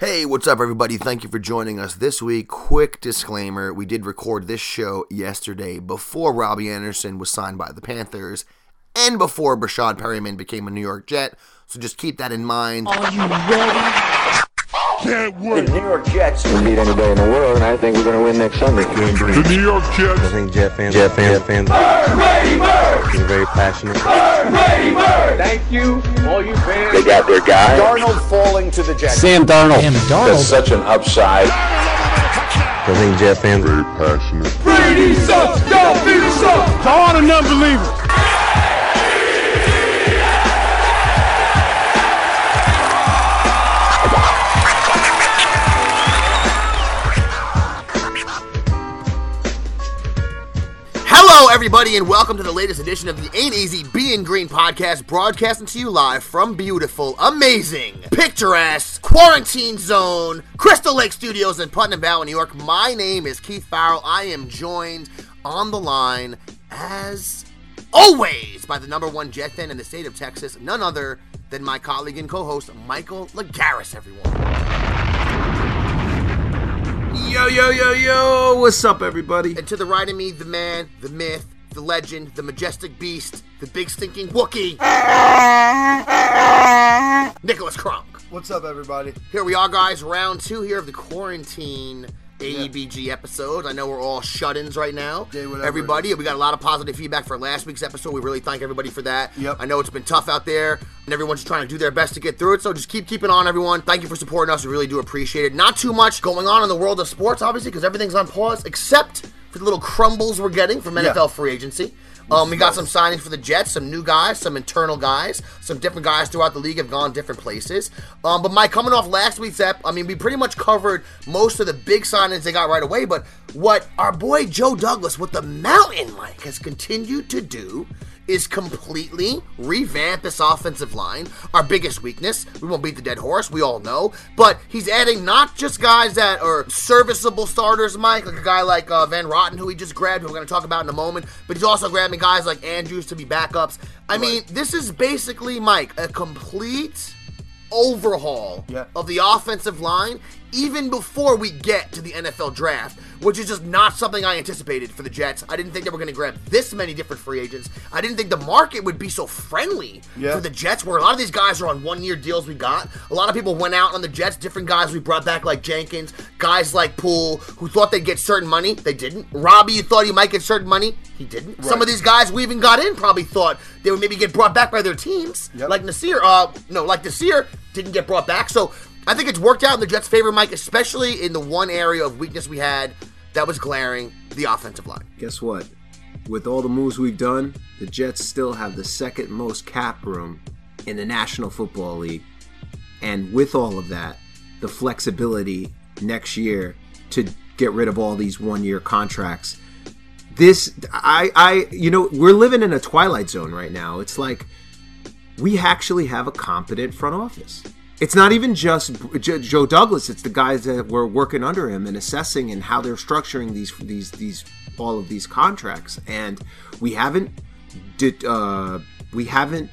Hey, what's up, everybody? Thank you for joining us this week. Quick disclaimer we did record this show yesterday before Robbie Anderson was signed by the Panthers and before Breshad Perriman became a New York Jet. So just keep that in mind. Are you ready? Can't wait. The New York Jets. can beat anybody in the world, and I think we're going to win next Sunday. The New York Jets. I think Jet fans, Jet fans, Jet fans, are very passionate. Thank you, all you fans. They got their guy. Darnold falling to the Jets. Sam Darnold. Sam That's Darnold. such an upside. I think Jet fans, Very passionate. Brady sucks. Y'all Brady sucks. To all the non-believers. Hello, everybody, and welcome to the latest edition of the Ain't Easy Being Green podcast, broadcasting to you live from beautiful, amazing, picturesque, quarantine zone, Crystal Lake Studios in Putnam Valley, New York. My name is Keith Farrell. I am joined on the line, as always, by the number one Jet fan in the state of Texas, none other than my colleague and co-host, Michael Lagaris, everyone. Yo, yo, yo, yo, what's up, everybody? And to the right of me, the man, the myth, the legend, the majestic beast, the big stinking Wookie, Nicholas Kronk. What's up, everybody? Here we are, guys. Round two here of the quarantine AEBG episode. I know we're all shut-ins right now. Yeah, everybody, we got a lot of positive feedback for last week's episode. We really thank everybody for that. Yep. I know it's been tough out there, and everyone's trying to do their best to get through it. So just keep keeping on, everyone. Thank you for supporting us. We really do appreciate it. Not too much going on in the world of sports, obviously, because everything's on pause, except for the little crumbles we're getting from NFL free agency. Um, we got some signings for the Jets, some new guys, some internal guys, some different guys throughout the league have gone different places. Um, but Mike, coming off last week's ep, I mean, we pretty much covered most of the big signings they got right away. But what our boy Joe Douglas, what the Mountain Mike has continued to do is completely revamp this offensive line. Our biggest weakness. We won't beat the dead horse. We all know. But he's adding not just guys that are serviceable starters, Mike, like a guy like uh, Van Roten, who he just grabbed, who we're going to talk about in a moment. But he's also grabbing guys like Andrews to be backups. I mean, this is basically, Mike, a complete overhaul Yeah. of the offensive line even before we get to the NFL draft, which is just not something I anticipated for the Jets. I didn't think they were going to grab this many different free agents. I didn't think the market would be so friendly Yeah. for the Jets, where a lot of these guys are on one year deals we got. A lot of people went out on the Jets, different guys we brought back like Jenkins, guys like Poole, who thought they'd get certain money. They didn't. Robbie, you thought he might get certain money. He didn't. Some of these guys we even got in probably thought they would maybe get brought back by their teams, Yep. like Nasir. Uh, no, like Nasir didn't get brought back. So I think it's worked out in the Jets' favor, Mike, especially in the one area of weakness we had that was glaring the offensive line. Guess what? With all the moves we've done, the Jets still have the second most cap room in the National Football League. And with all of that, the flexibility next year to get rid of all these one year contracts. This, I, I, you know, we're living in a twilight zone right now. It's like we actually have a competent front office. It's not even just Joe Douglas; it's the guys that were working under him and assessing and how they're structuring these these these all of these contracts. And we haven't did uh, we haven't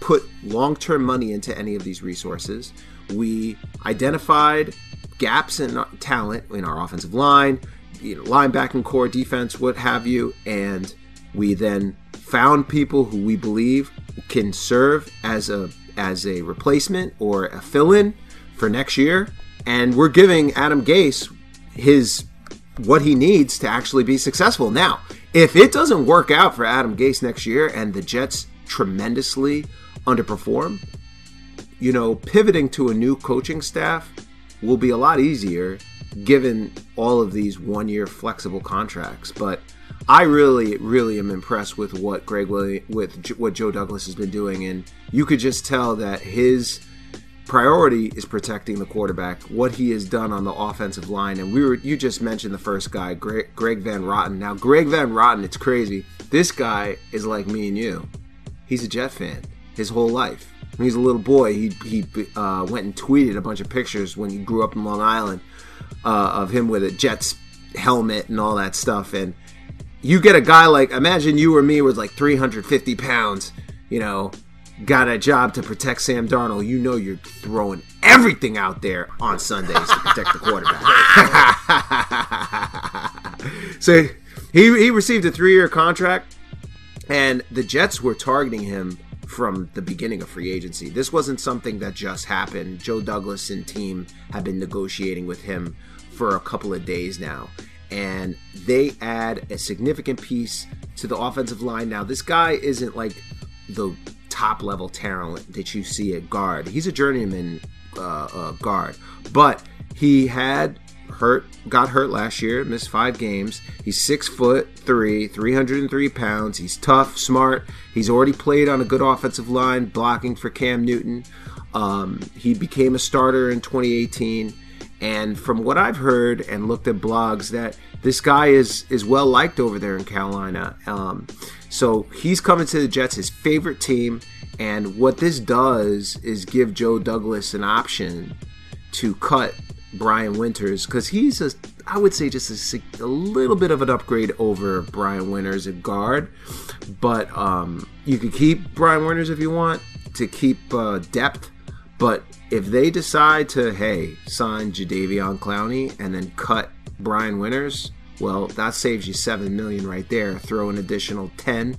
put long term money into any of these resources. We identified gaps in talent in our offensive line, you know, linebacking core, defense, what have you, and we then found people who we believe can serve as a as a replacement or a fill-in for next year, and we're giving Adam Gase his what he needs to actually be successful. Now, if it doesn't work out for Adam Gase next year and the Jets tremendously underperform, you know, pivoting to a new coaching staff will be a lot easier given all of these one year flexible contracts. But I really, really am impressed with what Greg with J- what Joe Douglas has been doing, and you could just tell that his priority is protecting the quarterback. What he has done on the offensive line, and we were you just mentioned the first guy, Greg, Greg Van Roten. Now, Greg Van Roten, it's crazy. This guy is like me and you. He's a Jet fan his whole life. When he was a little boy, he he uh, went and tweeted a bunch of pictures when he grew up in Long Island uh, of him with a Jets helmet and all that stuff. And you get a guy like imagine you or me was like 350 pounds, you know, got a job to protect Sam Darnold, you know you're throwing everything out there on Sundays to protect the quarterback. so he he received a three year contract, and the Jets were targeting him from the beginning of free agency. This wasn't something that just happened. Joe Douglas and team have been negotiating with him for a couple of days now. And they add a significant piece to the offensive line. Now, this guy isn't like the top level talent that you see at guard. He's a journeyman uh, uh, guard, but he had hurt, got hurt last year, missed five games. He's six foot three, 303 pounds. He's tough, smart. He's already played on a good offensive line, blocking for Cam Newton. Um, he became a starter in 2018. And from what I've heard and looked at blogs, that this guy is is well liked over there in Carolina. Um, so he's coming to the Jets, his favorite team. And what this does is give Joe Douglas an option to cut Brian Winters because he's a, I would say, just a, a little bit of an upgrade over Brian Winters at guard. But um, you could keep Brian Winters if you want to keep uh, depth. But if they decide to, hey, sign Jadeveon Clowney and then cut Brian Winters, well, that saves you seven million right there. Throw an additional ten,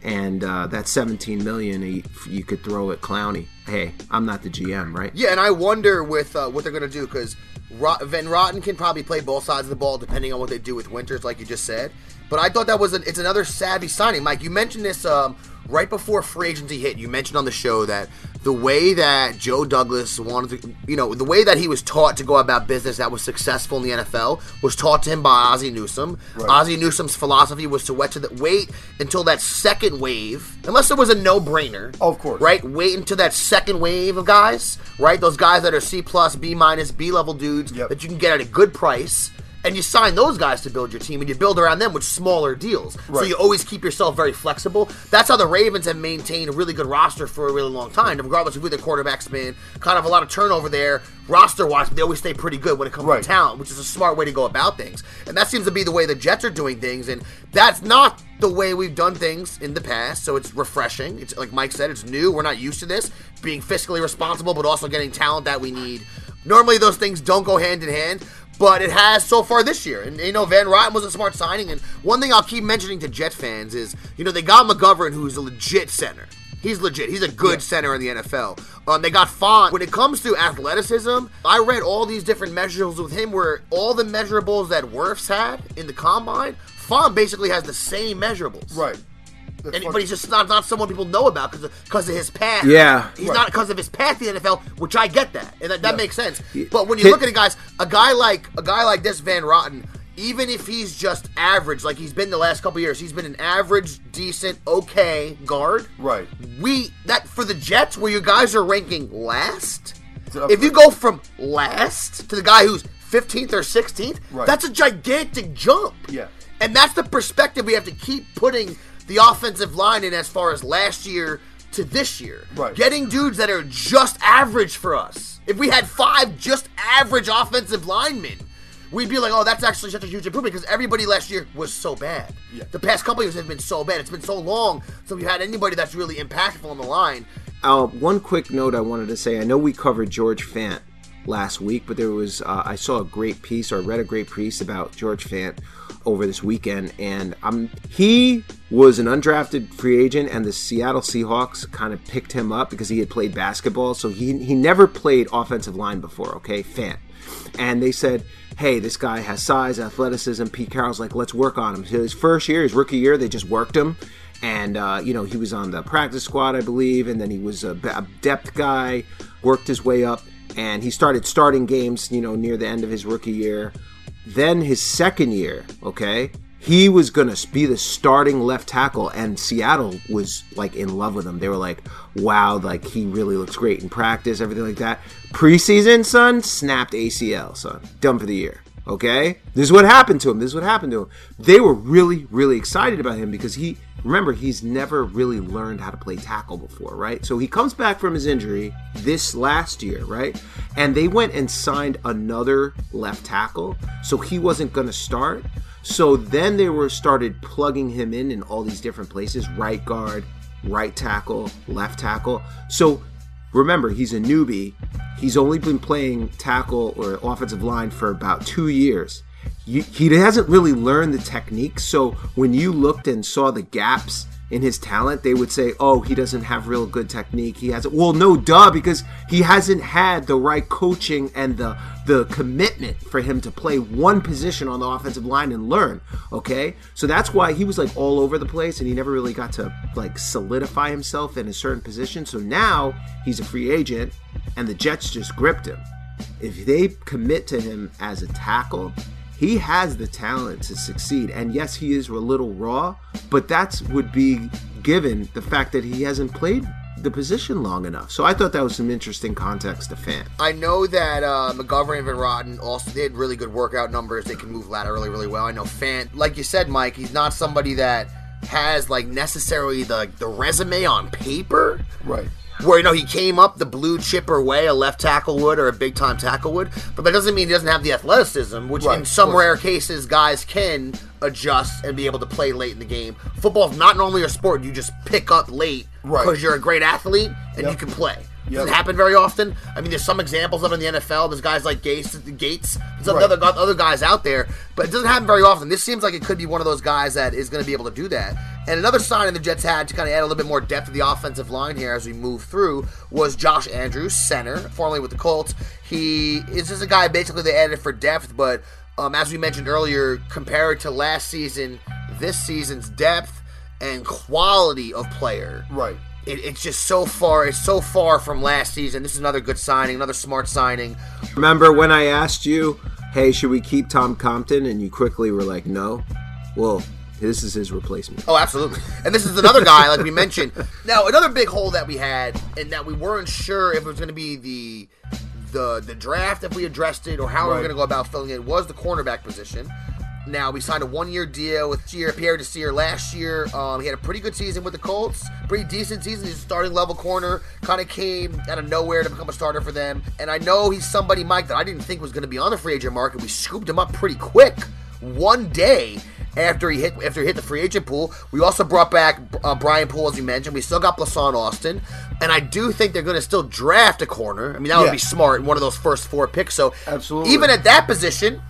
and uh, that seventeen million you- could throw at Clowney. Hey, I'm not the GM, right? Yeah, and I wonder with uh, what they're to do because Van Roten can probably play both sides of the ball depending on what they do with Winters, like you just said. But I thought that was an, it's another savvy signing, Mike. You mentioned this um, right before free agency hit. You mentioned on the show that the way that Joe Douglas wanted to, you know, the way that he was taught to go about business that was successful in the NFL was taught to him by Ozzie Newsome. Ozzie Newsome's philosophy was to wait, to the, wait until that second wave, unless it was a no-brainer. Of course. right? Wait until that second wave of guys, right? Those guys that are C plus, B minus, B level dudes Yep. that you can get at a good price. And you sign those guys to build your team, and you build around them with smaller deals. So you always keep yourself very flexible. That's how the Ravens have maintained a really good roster for a really long time, regardless of who their quarterback's been. Kind of a lot of turnover there, roster wise, but they always stay pretty good when it comes Right. to talent, which is a smart way to go about things. And that seems to be the way the Jets are doing things, and that's not the way we've done things in the past. So it's refreshing. It's like Mike said, it's new. We're not used to this being fiscally responsible, but also getting talent that we need. Normally, those things don't go hand in hand. But it has so far this year. And, you know, Van Roten was a smart signing. And one thing I'll keep mentioning to Jet fans is, you know, they got McGovern, who's a legit center. He's legit. He's a good center in the NFL. Um, they got Fant. When it comes to athleticism, I read all these different measurables with him where all the measurables that Wirfs had in the combine, Fant basically has the same measurables. Right. And, but he's just not, not someone people know about because because of his past. Yeah. he's Right. not because of his past in the NFL, which I get that, and that, that makes sense. But when you Hit- look at it, guys, a guy like a guy like this Van Roten, even if he's just average, like he's been the last couple years, he's been an average, decent, okay guard. Right. We that for the Jets, where you guys are ranking last. If you go from last to the guy who's 15th or 16th, Right. that's a gigantic jump. Yeah. And that's the perspective we have to keep putting the offensive line in as far as last year to this year. Right. Getting dudes that are just average for us. If we had five just average offensive linemen, we'd be like, oh, that's actually such a huge improvement because everybody last year was so bad. Yeah. The past couple years have been so bad. It's been so long since we had anybody that's really impactful on the line. Uh, one quick note I wanted to say. I know we covered George Fant last week, but there was uh, I saw a great piece or read a great piece about George Fant over this weekend, and um, he was an undrafted free agent, and the Seattle Seahawks kind of picked him up because he had played basketball, so he he never played offensive line before. Okay, fan, and they said. Hey, this guy has size, athleticism. Pete Carroll's like, let's work on him. So His first year, his rookie year, they just worked him and uh, you know he was on the practice squad, I believe, and then he was a depth guy, worked his way up, and he started starting games, you know, near the end of his rookie year. Then his second year, okay, he was gonna be the starting left tackle, and Seattle was like in love with him. They were like, "Wow, like he really looks great in practice, everything like that." Preseason, son, snapped ACL, son, done for the year. Okay, this is what happened to him. This is what happened to him. They were really, really excited about him because he, remember, he's never really learned how to play tackle before, right? So he comes back from his injury this last year, right? And they went and signed another left tackle, so he wasn't going to start. So then they were started plugging him in in all these different places, right guard, right tackle, left tackle. So remember, he's a newbie. He's only been playing tackle or offensive line for about two years. He hasn't really learned the technique. So when you looked and saw the gaps in his talent, they would say, "Oh, he doesn't have real good technique. He hasn't." Well, no, duh, because he hasn't had the right coaching and the the commitment for him to play one position on the offensive line and learn. Okay, so that's why he was like all over the place, and he never really got to like solidify himself in a certain position. So now he's a free agent, and the Jets just gripped him. If they commit to him as a tackle, he has the talent to succeed. And yes, he is a little raw, but that's would be given the fact that he hasn't played the position long enough. So I thought that was some interesting context to Fant. I know that uh, McGovern and Van Roten also they had really good workout numbers. They can move laterally really well. I know Fant, like you said, Mike, he's not somebody that has like necessarily the the resume on paper. Right. Where you know he came up the blue chipper way, a left tackle would or a big time tackle would, but that doesn't mean he doesn't have the athleticism, which Right, in some rare cases guys can adjust and be able to play late in the game. Football's not normally a sport you just pick up late Right. because you're a great athlete and Yep. you can play. Yep. Doesn't happen very often. I mean, there's some examples of it in the NFL. There's guys like Gates, Gates, there's Right. other other guys out there, but it doesn't happen very often. This seems like it could be one of those guys that is going to be able to do that. And another sign in the Jets had to kind of add a little bit more depth to the offensive line here as we move through was Josh Andrews, center, formerly with the Colts. He is just a guy basically they added for depth, but um, as we mentioned earlier, compared to last season, this season's depth and quality of player Right. It, it's just so far it's so far from last season this is another good signing another smart signing Remember when I asked you, "Hey, should we keep Tom Compton?" and you quickly were like, "No." Well, this is his replacement. oh absolutely and this is another guy like we mentioned now another big hole that we had and that we weren't sure if it was going to be the the the draft if we addressed it or how we were Right. going to go about filling it was the cornerback position now we signed a one-year deal with Pierre Desir last year. Um, he had a pretty good season with the Colts, pretty decent season. He's a starting level corner, kind of came out of nowhere to become a starter for them. And I know he's somebody, Mike, that I didn't think was going to be on the free agent market. We scooped him up pretty quick, one day after he hit after he hit the free agent pool. We also brought back uh, Brian Poole, as you mentioned. We still got Bless Austin, and I do think they're going to still draft a corner. I mean, that would Yeah. be smart in one of those first four picks. So Absolutely. even at that position,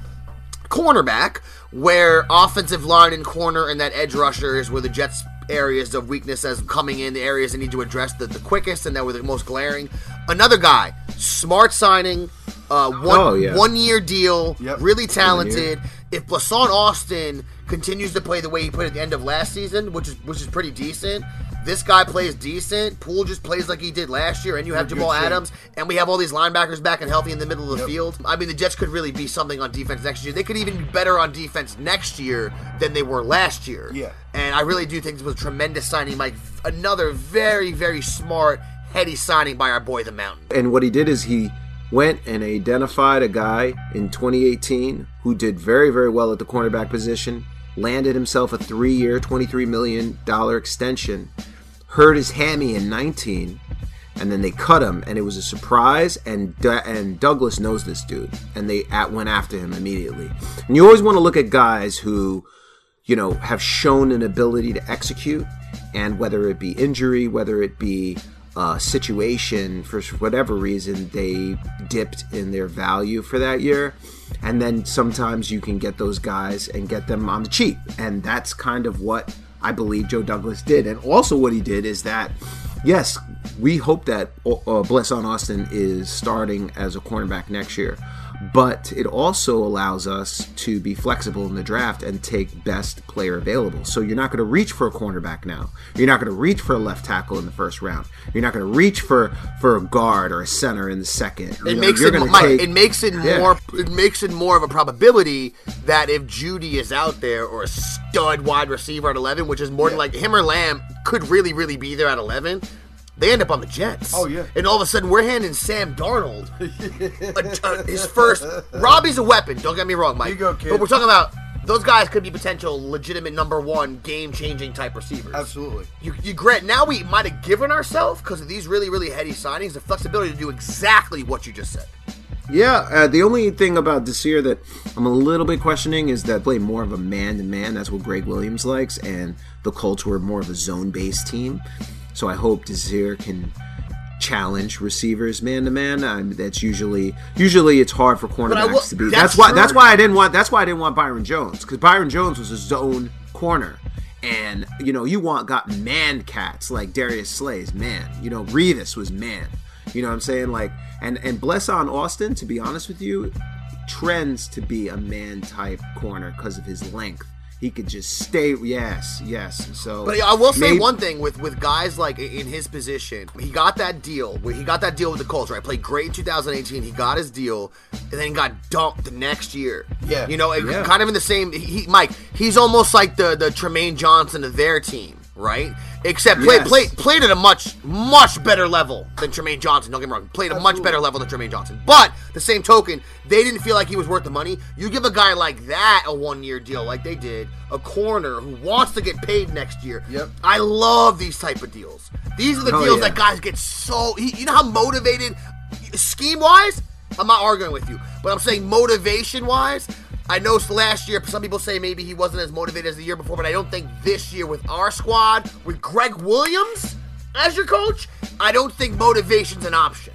cornerback, where offensive line and corner and that edge rusher is where the Jets' areas of weakness as coming in, the areas they need to address the, the quickest and that were the most glaring. Another guy, smart signing, uh, one Oh, yeah. one year deal, Yep. really talented. If Bless Austin continues to play the way he played at the end of last season, which is which is pretty decent. This guy plays decent. Poole just plays like he did last year, and you have Jamal. Adams, and we have all these linebackers back and healthy in the middle of the field. I mean, the Jets could really be something on defense next year. They could even be better on defense next year than they were last year. Yeah. And I really do think this was a tremendous signing, Mike. Another very, very smart, heady signing by our boy, the Mountain. And what he did is he went and identified a guy in 2018 who did very, very well at the cornerback position, landed himself a three year, $23 million extension, hurt his hammy in 19, and then they cut him, and it was a surprise. And D- and Douglas knows this dude, and they at, went after him immediately. And you always want to look at guys who you know, have shown an ability to execute, and whether it be injury, whether it be uh, situation, for whatever reason, they dipped in their value for that year. And then sometimes you can get those guys and get them on the cheap. And that's kind of what I believe Joe Douglas did. And also, what he did is that, yes, we hope that uh, Bless on Austin is starting as a cornerback next year but it also allows us to be flexible in the draft and take best player available. So you're not going to reach for a cornerback now. You're not going to reach for a left tackle in the first round. You're not going to reach for for a guard or a center in the second. You It know, makes it, Mike, take- it makes it Yeah. more it makes it more of a probability that if Jeudy is out there or a stud wide receiver at 11, which is more than like him or Lamb could really really be there at 11, they end up on the Jets. Oh, yeah. And all of a sudden we're handing Sam Darnold a- a- his first Robbie's a weapon, don't get me wrong, Mike. You go, kid. But we're talking about those guys could be potential legitimate number 1 game-changing type receivers. Absolutely. You, you grant now we might have given ourselves because of these really really heady signings the flexibility to do exactly what you just said. Yeah, uh, the only thing about this year that I'm a little bit questioning is that play more of a man to man. That's what Gregg Williams likes, and the Colts were more of a zone based team. So I hope Desir can challenge receivers man to man. That's usually usually it's hard for cornerbacks will- to be. that's That's, why that's why I didn't want that's why I didn't want Byron Jones because Byron Jones was a zone corner. And you know you want got man cats like Darius Slay's man. You know Revis was man. You know what I'm saying like and and bless on Austin to be honest with you trends to be a man type corner because of his length. He could just stay. Yes, yes. So, But I will say maybe- one thing with with guys like in his position, he got that deal where he got that deal with the Colts. Right, played great in 2018. He got his deal, and then got dumped the next year. Yeah. you know, Yeah. kind of in the same. He, Mike, he's almost like the the Trumaine Johnson of their team, right? Except played Yes. played played at a much much better level than Trumaine Johnson. Don't get me wrong, played at a much better level than Trumaine Johnson. But the same token, they didn't feel like he was worth the money. You give a guy like that a one year deal, like they did, a corner who wants to get paid next year. Yep. I love these type of deals. These are the Oh, deals yeah. that guys get so. You know how motivated, scheme wise. I'm not arguing with you, but I'm saying motivation wise. I know last year. Some people say maybe he wasn't as motivated as the year before, but I don't think this year with our squad, with Gregg Williams as your coach, I don't think motivation's an option.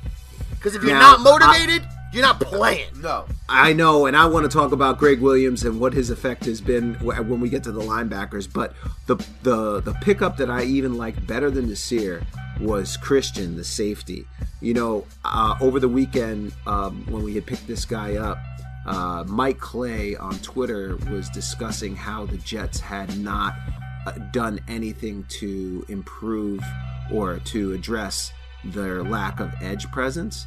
Because if you're Now, not motivated, you're not playing. No. I know, and I want to talk about Gregg Williams and what his effect has been when we get to the linebackers. But the the the pickup that I even liked better than Nasir was Christian, the safety. You know, uh, over the weekend um, when we had picked this guy up, uh, Mike Clay on Twitter was discussing how the Jets had not uh, done anything to improve or to address their lack of edge presence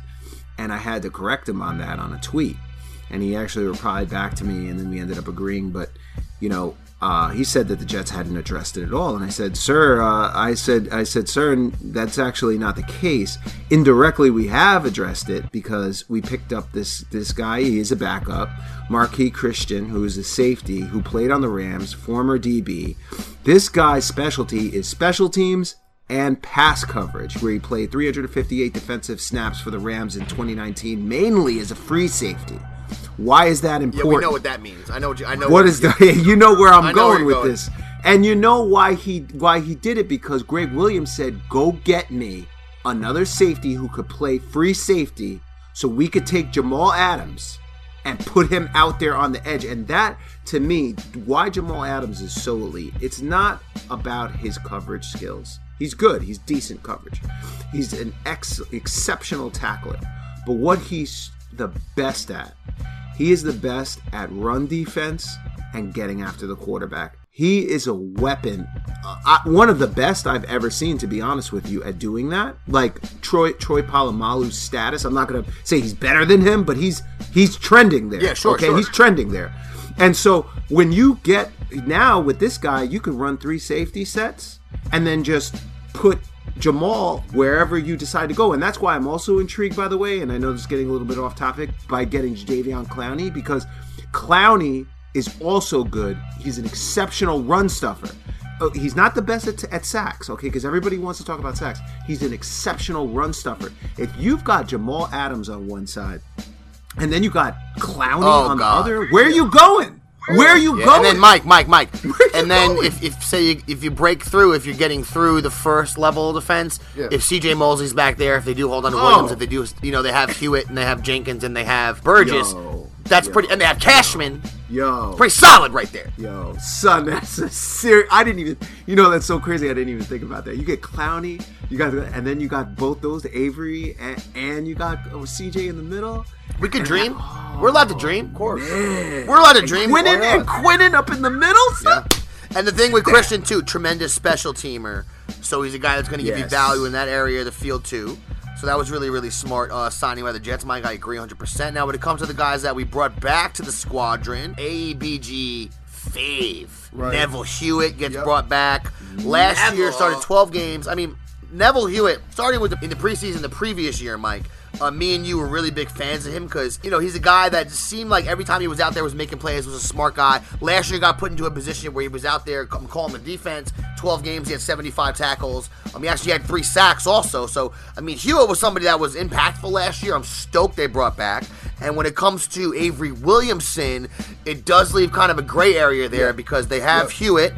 and I had to correct him on that on a tweet. And he actually replied back to me, and then we ended up agreeing. But you know, uh, he said that the Jets hadn't addressed it at all, and I said, "Sir, uh, I said, I said, sir, that's actually not the case. Indirectly, we have addressed it because we picked up this this guy. He is a backup, Marquis Christian, who is a safety who played on the Rams, former DB. This guy's specialty is special teams." and pass coverage, where he played 358 defensive snaps for the Rams in 2019, mainly as a free safety. Why is that Yeah, important? we know what that means. I know what you, I know. what is the? You know where I'm know going with going. this, and you know why he why he did it because Gregg Williams said, "Go get me another safety who could play free safety, so we could take Jamal Adams." And put him out there on the edge. And that, to me, why Jamal Adams is so elite. It's not about his coverage skills. He's good. He's decent coverage. He's an ex- exceptional tackler. But what he's the best at, he is the best at run defense and getting after the quarterback. He is a weapon, uh, I, one of the best I've ever seen, to be honest with you, at doing that. Like Troy Troy Polamalu's status, I'm not going to say he's better than him, but he's he's trending there. Yeah, sure, Okay, sure. he's trending there. And so when you get now with this guy, you can run three safety sets and then just put Jamal wherever you decide to go. And that's why I'm also intrigued, by the way, and I know this is getting a little bit off topic, by getting Jadeveon Clowney because Clowney is also good. He's an exceptional run stuffer. Oh, He's not the best at, at sacks, okay? Because everybody wants to talk about sacks. He's an exceptional run stuffer. If you've got Jamal Adams on one side, and then you got Clowney Oh, on God. the other, where are you going? Where are you Yeah, going? and then Mike, Mike, Mike, and then going? if, if say you, if you break through, if you're getting through the first level of defense, Yeah. if C.J. Mosley's back there, if they do hold on to Oh. Williams, if they do, you know, they have Hewitt and they have Jenkins and they have Burgess. Yo, that's yo. pretty, and they have Cashman. Yo, Pretty solid right there. Yo, son, that's a serious. I didn't even, you know, that's so crazy. I didn't even think about that. You get Clowney, you got, and then you got both those, Avery, and, and you got oh, CJ in the middle. We could dream. Oh, We're allowed to dream. Of course. We're allowed to dream. Quinnen and? Quinnen up in the middle. Son? And the thing with Christian too, tremendous special teamer. So he's a guy that's going to give you value in that area of the field too. So that was really, really smart uh, signing by the Jets. Mike, I agree 100%. Now, when it comes to the guys that we brought back to the squadron, ABG Fave. Right. Neville Hewitt gets Yep. brought back. Last year started 12 games. I mean, Neville Hewitt, starting with the, in the preseason the previous year, Mike, uh, me and you were really big fans of him because, you know, he's a guy that seemed like every time he was out there was making plays, was a smart guy. Last year got put into a position where he was out there calling the defense. 12 games, he had 75 tackles. Um, he actually had three sacks also. So, I mean, Hewitt was somebody that was impactful last year. I'm stoked they brought back. And when it comes to Avery Williamson, it does leave kind of a gray area there because they have Hewitt,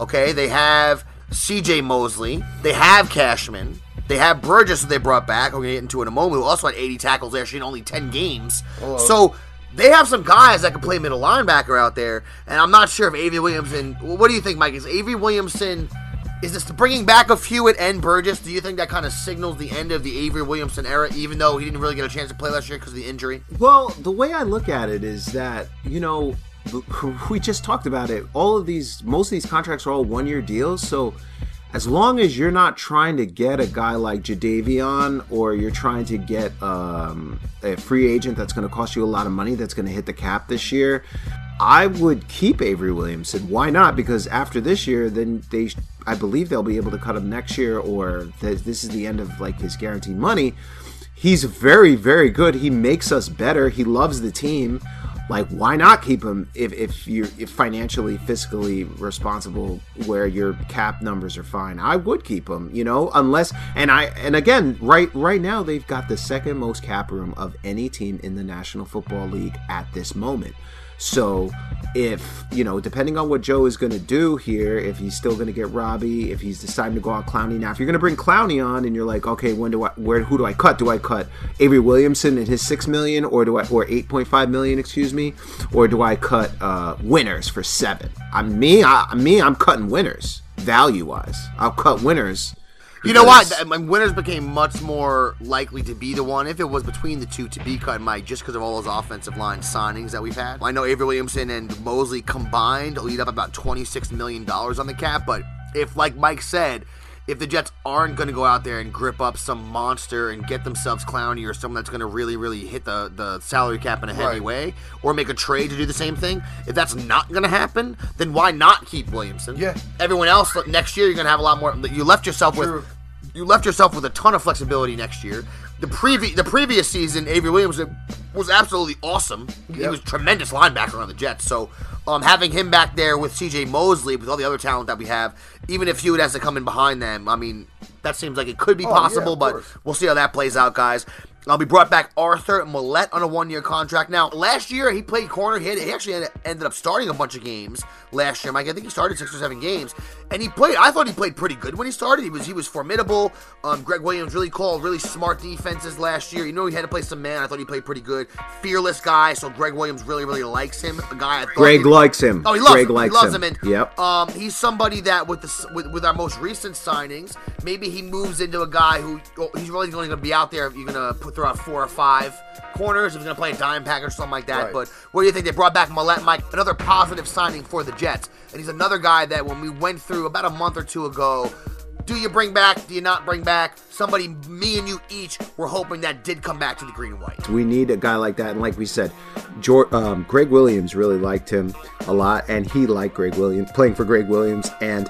okay? They have C.J. Mosley. They have Cashman. They have Burgess, who they brought back. We're gonna get into in a moment. Who also had 80 tackles year in only 10 games. So they have some guys that can play middle linebacker out there. And I'm not sure if Avery Williamson. What do you think, Mike? Is Avery Williamson? Is this bringing back of Hewitt and Burgess? Do you think that kind of signals the end of the Avery Williamson era, even though he didn't really get a chance to play last year because of the injury? Well, the way I look at it is that, you know, we just talked about it. All of these, most of these contracts are all one year deals. So as long as you're not trying to get a guy like Jadeveon or you're trying to get um, a free agent that's going to cost you a lot of money that's going to hit the cap this year, I would keep Avery Williamson. Why not? Because after this year, then they, I believe they'll be able to cut him next year, or th- this is the end of like his guaranteed money. He's very, very good. He makes us better. He loves the team. Like, why not keep him if, if you're if financially, fiscally responsible, where your cap numbers are fine? I would keep him, you know, unless and I and again, right right now they've got the second most cap room of any team in the National Football League at this moment. So, if you know, depending on what Joe is going to do here, if he's still going to get Robbie, if he's deciding to go out Clowney now, if you're going to bring Clowney on, and you're like, okay, when do I, where, who do I cut? Do I cut Avery Williamson and his six million, or do I, or eight point five million, excuse me, or do I cut uh, Winters for seven? I'm me, I, me, I'm cutting Winters value wise. I'll cut Winters. You know what? I mean, Winters became much more likely to be the one if it was between the two to be cut, Mike, just because of all those offensive line signings that we've had. I know Avery Williamson and Mosley combined lead up about $26 million on the cap, but if, like Mike said, if the Jets aren't going to go out there and grip up some monster and get themselves Clowney or someone that's going to really, really hit the, the salary cap in a heavy Right. way, or make a trade to do the same thing, if that's not going to happen, then why not keep Williamson? Yeah. Everyone else next year, you're going to have a lot more. You left yourself with True. You left yourself with a ton of flexibility next year. The previous the previous season, Avery Williams was absolutely awesome. He was a tremendous linebacker on the Jets. So um, having him back there with C.J. Mosley, with all the other talent that we have, even if Hewitt has to come in behind them, I mean, that seems like it could be Oh, possible. of but course. we'll see how that plays out, guys. I'll be brought back Arthur Maulet on a one-year contract. Now, last year he played corner. He, had, he actually ended, ended up starting a bunch of games last year. Mike, I think he started six or seven games, and he played. I thought he played pretty good when he started. He was he was formidable. Um, Gregg Williams really called really smart defenses last year. You know he had to play some man. I thought he played pretty good. Fearless guy. So Gregg Williams really really likes him. A guy I thought Greg he- likes him. Oh, he loves Greg him. likes he loves him. him. And, Yep. Um, he's somebody that with the with, with our most recent signings, maybe he moves into a guy who oh, he's really only going to be out there if you're going to put throw out four or five corners. If he's going to play a dime package or something like that. Right. But what do you think? They brought back Maulet, Mike, another positive signing for the Jets, and he's another guy that when we went through about a month or two ago. Do you bring back? Do you not bring back? Somebody, me and you each, were hoping that did come back to the green and white. We need a guy like that, and like we said, Jor um, Gregg Williams really liked him a lot, and he liked Gregg Williams playing for Gregg Williams. And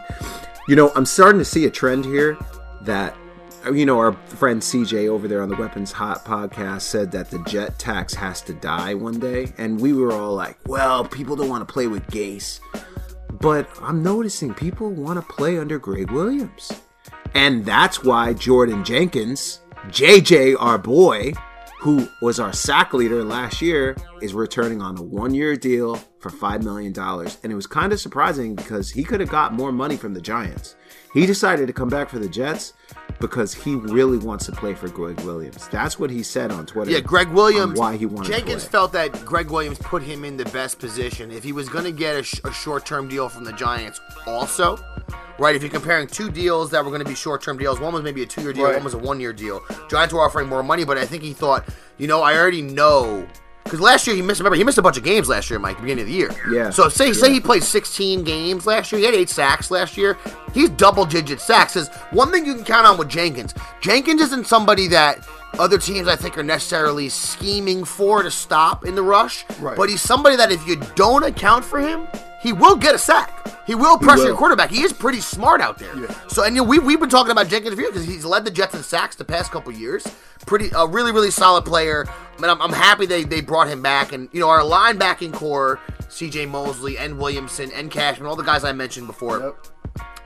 you know, I'm starting to see a trend here that Oh, you know our friend CJ over there on the Weapons Hot podcast said that the jet tax has to die one day, and we were all like, "Well, people don't want to play with Gase," but I'm noticing people want to play under Gregg Williams. And that's why Jordan Jenkins, JJ, our boy, who was our sack leader last year, is returning on a one year deal for $5 million. And it was kind of surprising because he could have got more money from the Giants. He decided to come back for the Jets because he really wants to play for Gregg Williams. That's what he said on Twitter. Yeah, Gregg Williams. Why he wanted Jenkins to play. felt that Gregg Williams put him in the best position. If he was going to get a, sh- a short-term deal from the Giants, also, right? If you're comparing two deals that were going to be short-term deals, one was maybe a two-year deal, Right. one was a one-year deal. Giants were offering more money, but I think he thought, you know, I already know. Because last year he missed. Remember, he missed a bunch of games last year, Mike, the beginning of the year. Yeah. So say say he played 16 games last year. He had eight sacks last year. He's double-digit sacks. Is one thing you can count on with Jenkins. Jenkins isn't somebody that other teams I think are necessarily scheming for to stop in the rush. Right. But he's somebody that if you don't account for him, he will get a sack. He will pressure your quarterback. He is pretty smart out there. Yeah. So and you know, we we've been talking about Jenkins for because he's led the Jets in sacks the past couple years. Pretty a really really solid player. I mean, I'm, I'm happy they they brought him back and you know our linebacking core, C.J. Mosley and Williamson and Cashman, all the guys I mentioned before. Yep.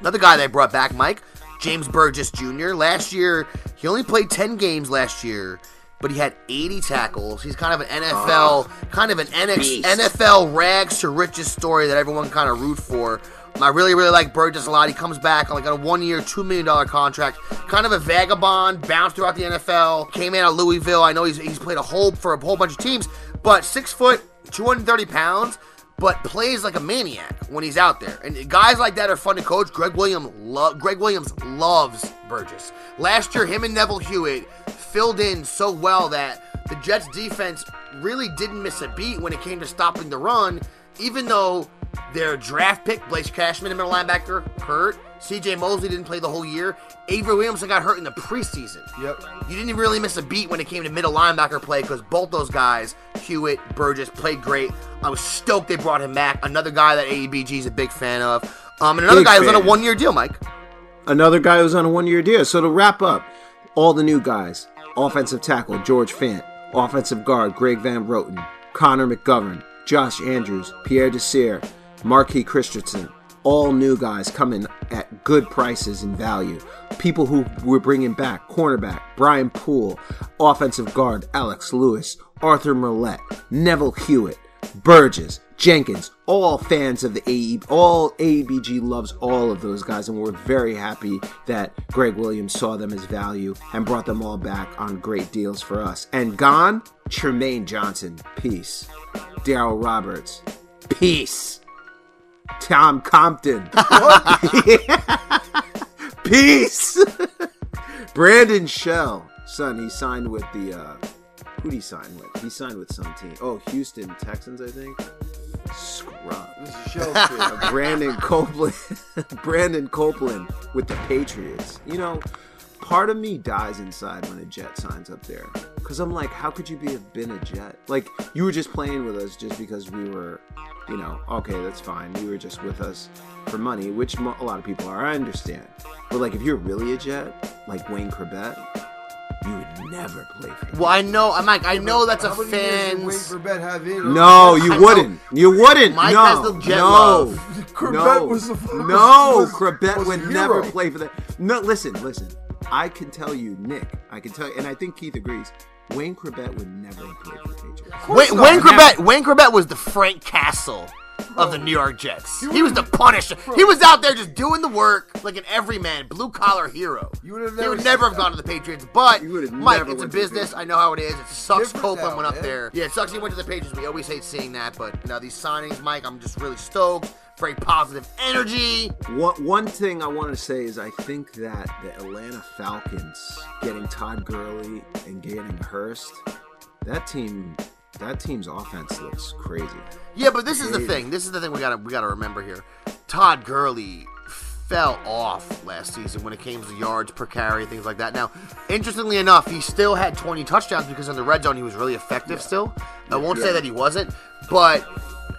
Another guy they brought back, Mike, James Burgess Jr. Last year, he only played 10 games last year, but he had 80 tackles. He's kind of an oh. NFL, kind of an NX, NFL rags to riches story that everyone kind of root for. I really, really like Burgess a lot. He comes back on like a one-year, two million dollar contract. Kind of a vagabond, bounced throughout the NFL. Came in at Louisville. I know he's he's played a whole for a whole bunch of teams, but six foot, two hundred thirty pounds. But plays like a maniac when he's out there, and guys like that are fun to coach. Gregg Williams, lo- Gregg Williams loves Burgess. Last year, him and Neville Hewitt filled in so well that the Jets defense really didn't miss a beat when it came to stopping the run, even though their draft pick, Blake Cashman, the middle linebacker, hurt. CJ Mosley didn't play the whole year. Avery Williamson got hurt in the preseason. Yep. You didn't really miss a beat when it came to middle linebacker play because both those guys, Hewitt, Burgess, played great. I was stoked they brought him back. Another guy that AEBG is a big fan of. Um, and another Big guy who's on a one year deal, Mike. Another guy who's on a one year deal. So to wrap up, all the new guys offensive tackle, George Fant. Offensive guard, Greg Van Roten. Connor McGovern. Josh Andrews. Pierre Desir. Marquis Christensen. All new guys coming at good prices and value. People who we're bringing back cornerback, Brian Poole. Offensive guard, Alex Lewis. Arthur Maulet. Neville Hewitt. Burgess, Jenkins, all fans of the AE, all AEBG loves all of those guys, and we're very happy that Gregg Williams saw them as value and brought them all back on great deals for us. And gone, Trumaine Johnson, peace. Darryl Roberts, peace. Tom Compton, peace. Brandon Shell, son, he signed with the. uh Who'd he sign with? He signed with some team. Oh, Houston Texans, I think. Scrub. This is Shell Street. Brandon Copeland. Brandon Copeland with the Patriots. You know, part of me dies inside when a Jet signs up there. Because I'm like, how could you be have been a Jet? Like, you were just playing with us just because we were, you know, okay, that's fine. You were just with us for money, which mo- a lot of people are. I understand. But, like, if you're really a Jet, like Wayne Chrebet, you would never play for Well, I know, I'm Mike. I know that's a How many years did Wayne fan's. Chrebet have in? No, you know. wouldn't. You wouldn't. Mike no, has the jet no, love. Chrebet no, was the- was- no. was- Chrebet was a would never hero. play for that. No, listen, listen. I can tell you, Nick. I can tell you, and I think Keith agrees. Wayne Chrebet would never play for the Patriots. Wayne, Wayne Chrebet. Wayne Chrebet was the Frank Castle of the New York Jets. He was the Punisher. He was out there just doing the work like an everyman, blue collar hero. You would have He never would never have gone to the Patriots, but You would have Mike, it's a went to the business. I know how it is. It sucks. Different Copeland now, went up man. there. Yeah, it sucks. He went to the Patriots. We always hate seeing that, but know these signings, Mike. I'm just really stoked. Very positive energy. One, one thing I want to say is I think that the Atlanta Falcons getting Todd Gurley and getting Hurst, that team, that team's offense looks crazy. Yeah, but this is the thing. This is the thing we gotta we gotta remember here. Todd Gurley fell off last season when it came to yards per carry, things like that. Now, interestingly enough, he still had 20 touchdowns because in the red zone he was really effective still. I won't say that he wasn't, but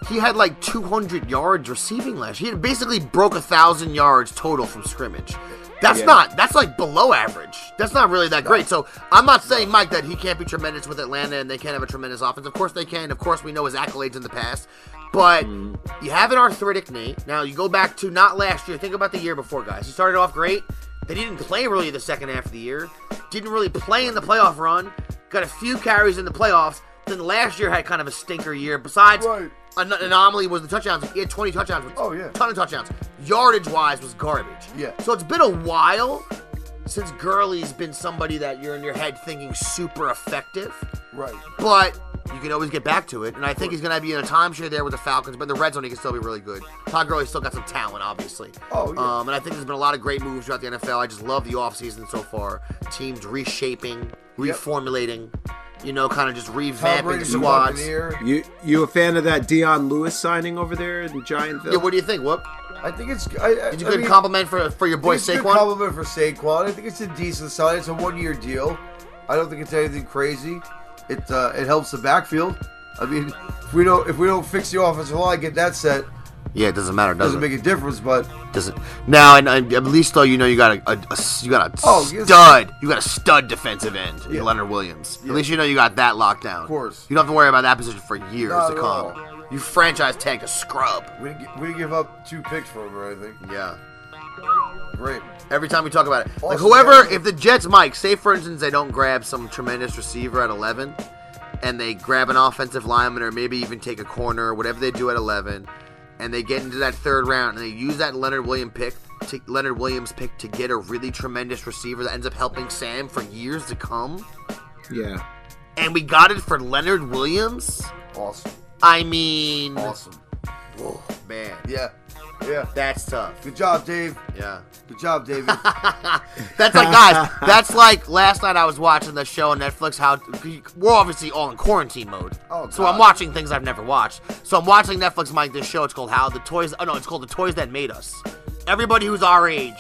he had like 200 yards receiving last. year. He basically broke a thousand yards total from scrimmage. That's Yeah. not. That's like below average. That's not really that great. So I'm not saying Mike that he can't be tremendous with Atlanta and they can't have a tremendous offense. Of course they can. Of course we know his accolades in the past. But mm-hmm. you have an arthritic knee. Now you go back to not last year. Think about the year before, guys. He started off great. Then he didn't play really the second half of the year. Didn't really play in the playoff run. Got a few carries in the playoffs. Then last year had kind of a stinker year. Besides, Right. An anomaly was the touchdowns. He had 20 touchdowns. Oh, yeah. ton of touchdowns. Yardage wise was garbage. Yeah. So it's been a while since Gurley's been somebody that you're in your head thinking super effective. Right. But you can always get back to it. And I think he's going to be in a timeshare there with the Falcons. But in the red zone, he can still be really good. Todd Gurley's still got some talent, obviously. Oh, yeah. Um, and I think there's been a lot of great moves throughout the NFL. I just love the offseason so far. Teams reshaping, reformulating, you know, kind of just revamping the Brady's squads. You you a fan of that Dion Lewis signing over there in Giantville? Yeah, what do you think? Whoop. I think it's. I, I, Did you I good mean, compliment for for your boy it's a good Saquon? compliment for Saquon. I think it's a decent sign. It's a one-year deal. I don't think it's anything crazy. It uh, it helps the backfield. I mean, if we don't if we don't fix the offensive line, get that set, Yeah, it doesn't matter, does doesn't it? make a difference. But Doesn't now, and, and at least though you know you got a you got a Oh, yes. stud, you got a stud defensive end, Yeah. Leonard Williams. Yeah. At least you know you got that locked down. Of course. you don't have to worry about that position for years Not to come. You franchise tagged a scrub. we didn't, we didn't give up two picks for him or anything. Yeah. Great. Every time we talk about it, like whoever, if the Jets, Mike, say for instance they don't grab some tremendous receiver at eleven, and they grab an offensive lineman or maybe even take a corner, whatever they do at eleven, and they get into that third round and they use that Leonard Williams pick, to, Leonard Williams pick to get a really tremendous receiver that ends up helping Sam for years to come, Yeah. and we got it for Leonard Williams. Awesome. I mean, Awesome. whoa, man, Yeah. Yeah. that's tough. Good job, Dave. Yeah. Good job, David. That's like, guys, that's like last night I was watching the show on Netflix. How we're obviously all in quarantine mode. Oh, so God. I'm watching things I've never watched. So I'm watching Netflix, Mike, this show. It's called How the Toys. Oh, no, it's called The Toys That Made Us. Everybody who's our age,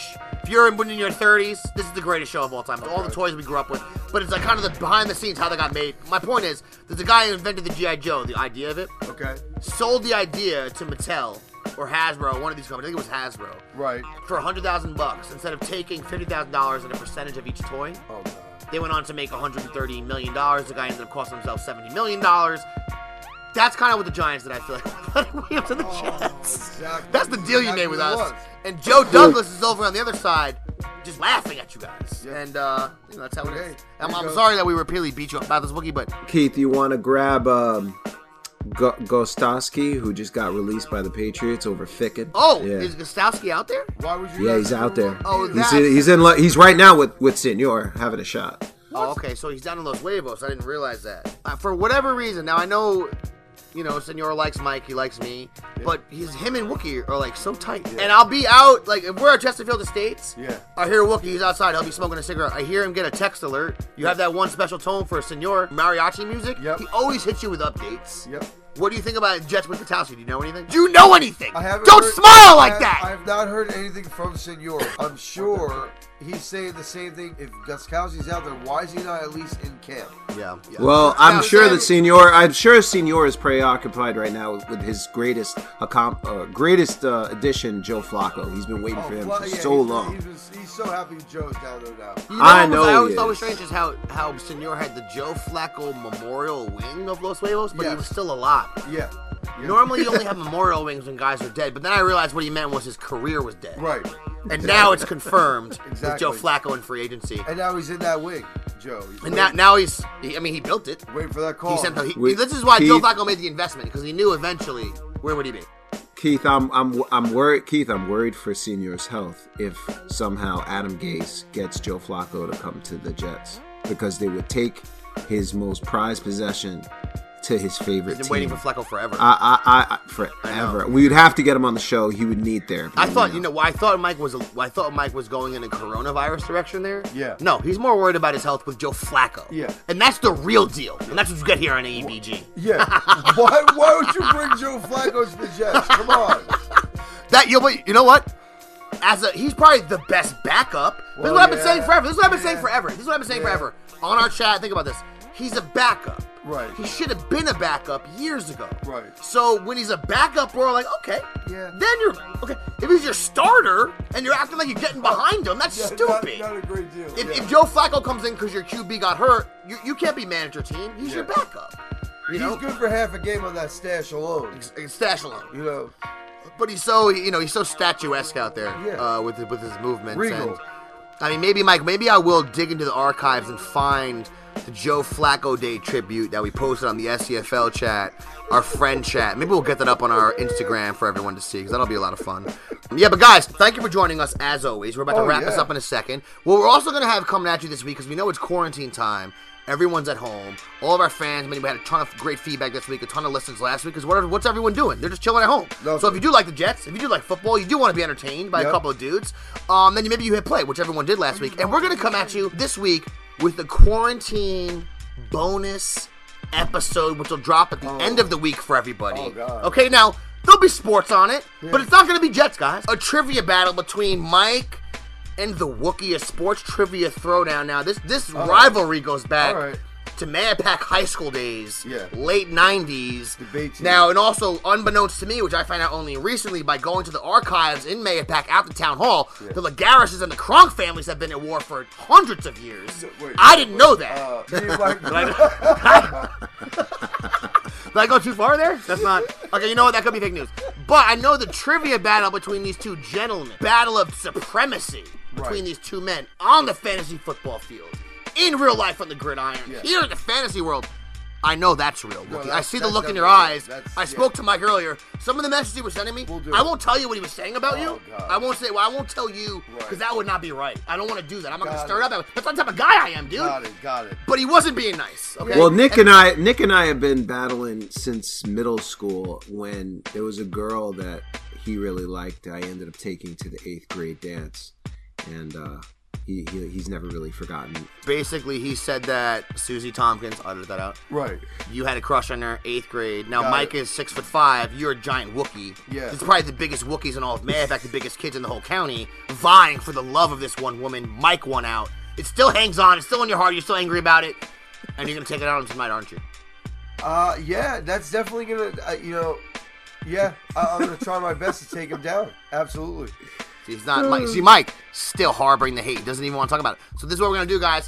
if you're in, in your 30s, this is the greatest show of all time. It's all the toys we grew up with. But it's like kind of the behind the scenes, how they got made. My point is, there's a guy who invented the G.I. Joe, the idea of it, okay. sold the idea to Mattel or Hasbro, one of these companies. I think it was Hasbro Right. for a hundred thousand bucks instead of taking fifty thousand dollars and a percentage of each toy. Oh, God. They went on to make 130 million dollars. The guy ended up costing himself 70 million dollars. That's kind of what the Giants did. I feel like Leonard Williams and the Jets. exactly. That's the deal you Exactly made with us. was. And Joe Douglas is over on the other side, just laughing at you guys. Yeah. And uh, you know, that's how it Okay, is. I'm, I'm sorry that we repeatedly beat you up about this Wookie, but Keith, you want to grab um, Go- Gostkowski, who just got released by the Patriots over Ficken? oh, yeah. is Gostkowski out there? Why would you yeah, he's out there. Oh, he's that's- he's in. He's right now with with Senor having a shot. Oh, okay, so he's down in Los Huevos. I didn't realize that. Uh, for whatever reason, now I know, you know, Senor likes Mike, he likes me, but he's him and Wookie are like so tight. And I'll be out, like, if we're at Chesterfield Estates, Yeah. I hear Wookie, he's outside, he'll be smoking a cigarette. I hear him get a text alert. You have that one special tone for Senor mariachi music. Yep. He always hits you with updates. Yep. What do you think about Jets with Gostkowski? Do you know anything? Do you know anything? I haven't Don't heard- smile like I have, that! I have not heard anything from Senor. I'm sure he's saying the same thing. If Gostkowski's out there, why is he not at least in camp? yeah. yeah. Well, I'm Now, sure Sam- that Senor. I'm sure Senor is preoccupied right now with, with his greatest accom- uh, greatest uh, addition, Joe Flacco. He's been waiting for him Fla- for Oh, yeah, so he's, long. He's, just- he's so happy Joe's down there now. You know I what know I always thought was strange is how how Senor had the Joe Flacco Memorial Wing of Los Huevos, but he was still alive. Yeah. Yeah. Normally, you only have memorial wings when guys are dead, but then I realized what he meant was his career was dead. Right. And now it's confirmed with Exactly. Joe Flacco in free agency. And now he's in that wing, Joe. He's And now, now he's, he, I mean, he built it. waiting for that call. He sent. He, Wait, this is why Joe Keith- Flacco made the investment because he knew eventually where would he be. Keith, I'm I'm I'm worried. Keith, I'm worried for Senor's health if somehow Adam Gase gets Joe Flacco to come to the Jets because they would take his most prized possession to his favorite He's been team. waiting for Flacco forever. I, I, I, forever. We would have to get him on the show. He would need therapy. I thought, you know, why I thought Mike was, I thought Mike was going in a coronavirus direction there. Yeah. No, he's more worried about his health with Joe Flacco. Yeah. And that's the real deal. And that's what you get here on AEBG. Yeah. why, why would you bring Joe Flacco to the Jets? Come on. That you, but you know what? As a, he's probably the best backup. this is Well, what I've been saying forever. This is what I've been saying forever. This is what I've been saying Yeah. forever. On our chat, think about this. He's a backup. Right. He should have been a backup years ago. Right. So when he's a backup, we're all like, okay. Yeah. Then you're okay. If he's your starter and you're acting like you're getting behind him, that's Yeah, stupid. Not, not a great deal. If, yeah. if Joe Flacco comes in because your QB got hurt, you, you can't be manager team. He's your backup. You He's know, good for half a game on that stash alone. Stash alone. You know, But he's so you know he's so statuesque out there Yeah. uh, with with his movements. Regal. And, I mean, maybe Mike, maybe I will dig into the archives and find the Joe Flacco Day tribute that we posted on the SCFL chat, our friend chat. Maybe we'll get that up on our Instagram for everyone to see because that'll be a lot of fun. Yeah, but guys, thank you for joining us as always. We're about to Oh, wrap this up in a second. What we're also going to have coming at you this week because we know it's quarantine time. Everyone's at home. All of our fans. I mean, we had a ton of great feedback this week, a ton of listens last week. Because what, what's everyone doing? They're just chilling at home. Lovely. So if you do like the Jets, if you do like football, you do want to be entertained by a couple of dudes, um, then maybe you hit play, which everyone did last week. And we're gonna come at you this week with the quarantine bonus episode, which will drop at the oh. end of the week for everybody. Oh, God. Okay, now there'll be sports on it, but it's not gonna be Jets, guys. A trivia battle between Mike and the Wookiee, a sports trivia throwdown. Now this this oh. rivalry goes back right. To Mahopac High School days, Yeah. late '90s. Debate team. Now, and also unbeknownst to me, which I found out only recently by going to the archives in Mahopac out the town hall, the Lagarishes and the Kronk families have been at war for hundreds of years. Wait, I didn't know that. uh, me and Mike- Did I go too far there? That's not. Okay, you know what? That could be fake news. But I know the trivia battle between these two gentlemen, battle of supremacy between Right. these two men on the fantasy football field, in real life on the gridiron, Yeah. here in the fantasy world. I know that's real. Wookie. I see the look in your definitely eyes. real. That's- I yeah. spoke to Mike earlier. Some of the messages he was sending me, We'll I won't tell you what he was saying about Oh, you. God. I won't say. Well, I won't tell you because Right. that would not be right. I don't want to do that. I'm not going to Got stir it. it up. That's not the type of guy I am, dude. Got it. Got it. But he wasn't being nice. Okay. Well, Nick and I, Nick and I have been battling since middle school. When there was a girl that he really liked, I ended up taking to the eighth grade dance, and uh, he, he he's never really forgotten. basically, he said that Susie Tompkins. I'll that out. Right. You had a crush on her eighth grade. Now Got Mike it. is six foot five. You're a giant Wookie. Yeah. It's probably the biggest Wookiees in all of May. In fact, the biggest kids in the whole county, vying for the love of this one woman. Mike won out. It still hangs on. It's still in your heart. You're still angry about it, and you're gonna take it out on tonight, aren't you? Uh, yeah, that's definitely gonna. Uh, you know, yeah, I, I'm gonna try my best to take him down. Absolutely. He's not. Mike, see, Mike still harboring the hate. He doesn't even want to talk about it. So this is what we're gonna do, guys.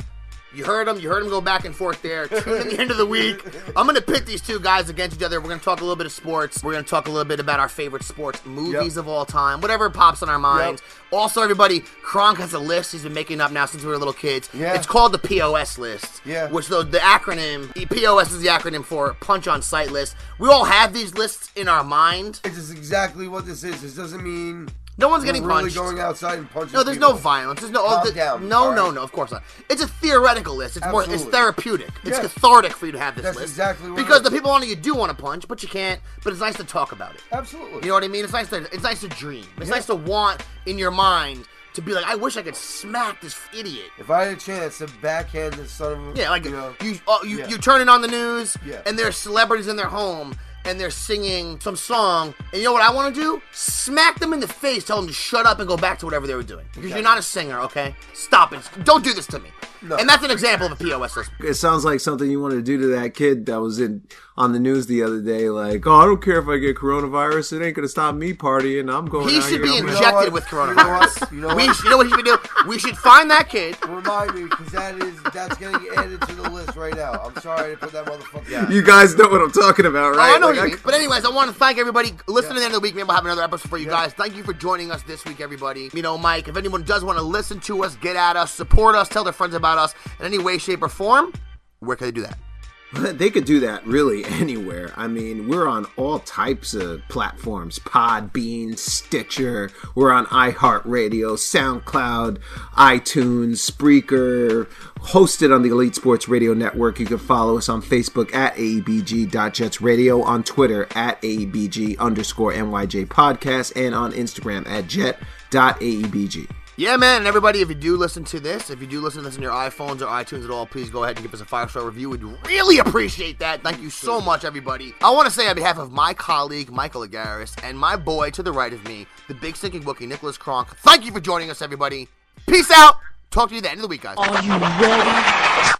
You heard him. You heard him go back and forth there. Tune in the end of the week. I'm gonna pit these two guys against each other. We're gonna talk a little bit of sports. We're gonna talk a little bit about our favorite sports movies Yep. of all time, whatever pops on our minds. Also, everybody, Kronk has a list he's been making up now since we were little kids. Yeah. It's called the POS list. Yeah. Which the, the acronym POS is the acronym for Punch on Sight List. We all have these lists in our mind. It's just exactly what this is. This doesn't mean No one's getting really punched. going outside and punching. No, there's people. no violence. There's no. Oh, Calm oh, the- down, no, no, right? no. Of course not. It's a theoretical list. It's more. It's therapeutic. It's Yeah. cathartic for you to have this That's list. exactly Because the people on it you do want to punch, but you can't. But it's nice to talk about it. Absolutely. You know what I mean? It's nice to. It's nice to dream. It's Yeah. nice to want in your mind to be like, I wish I could smack this idiot. if I had a chance to backhand this son of a Yeah, like you know, you, oh, you, yeah. you turn it on the news, Yeah. and there's celebrities in their home, and they're singing some song, and you know what I want to do? Smack them in the face, tell them to shut up and go back to whatever they were doing. Because you're not a singer, okay? Stop it. Don't do this to me. No. And that's an example of a POS list. It sounds like something you want to do to that kid that was in on the news the other day. Like, oh, I don't care if I get coronavirus; it ain't gonna stop me partying. I'm going. He out should here, be I'm gonna- injected what? with You know coronavirus. what? You know we what? should, you know what he should do? We should find that kid. Remind me, because that is that's getting added to the list right now. I'm sorry to put that motherfucker. Yeah. You guys know what I'm talking about, Oh, right? I know Like, what you mean. But anyways, I want to thank everybody. Listen Yeah. to the end of the week. Maybe we'll have another episode for you Yeah. guys. Thank you for joining us this week, everybody. You know, Mike, if anyone does want to listen to us, get at us, support us, tell their friends about us in any way, shape, or form, where can they do that? They could do that really anywhere. I mean, we're on all types of platforms Podbean, Stitcher, we're on iHeartRadio, SoundCloud, iTunes, Spreaker, hosted on the Elite Sports Radio Network. You can follow us on Facebook at ABG.JetsRadio, on Twitter at ABG underscore NYJ Podcast, and on Instagram at Jet.AEBG. Yeah, man, and everybody, if you do listen to this, if you do listen to this on your iPhones or iTunes at all, please go ahead and give us a five star review. We'd really appreciate that. Thank you so much, everybody. I want to say on behalf of my colleague Michael Agaris and my boy to the right of me, the big stinking bookie Nicholas Kronk. Thank you for joining us, everybody. Peace out. Talk to you at the end of the week, guys.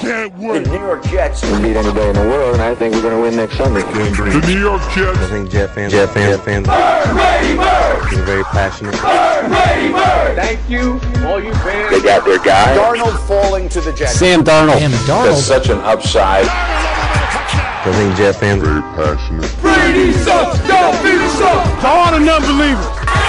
Can't The wait. New York Jets can beat anybody in the world, and I think we're going to win next Sunday. The New York Jets. I think Jet fans, Jet fans, Jet fans are very passionate. Thank you, all you fans. They got their guy. Darnold falling to the Jets. Sam Darnold. That's such an upside. I think Jet fans Very passionate. Brady sucks. Y'all sucks. To all the non-believers.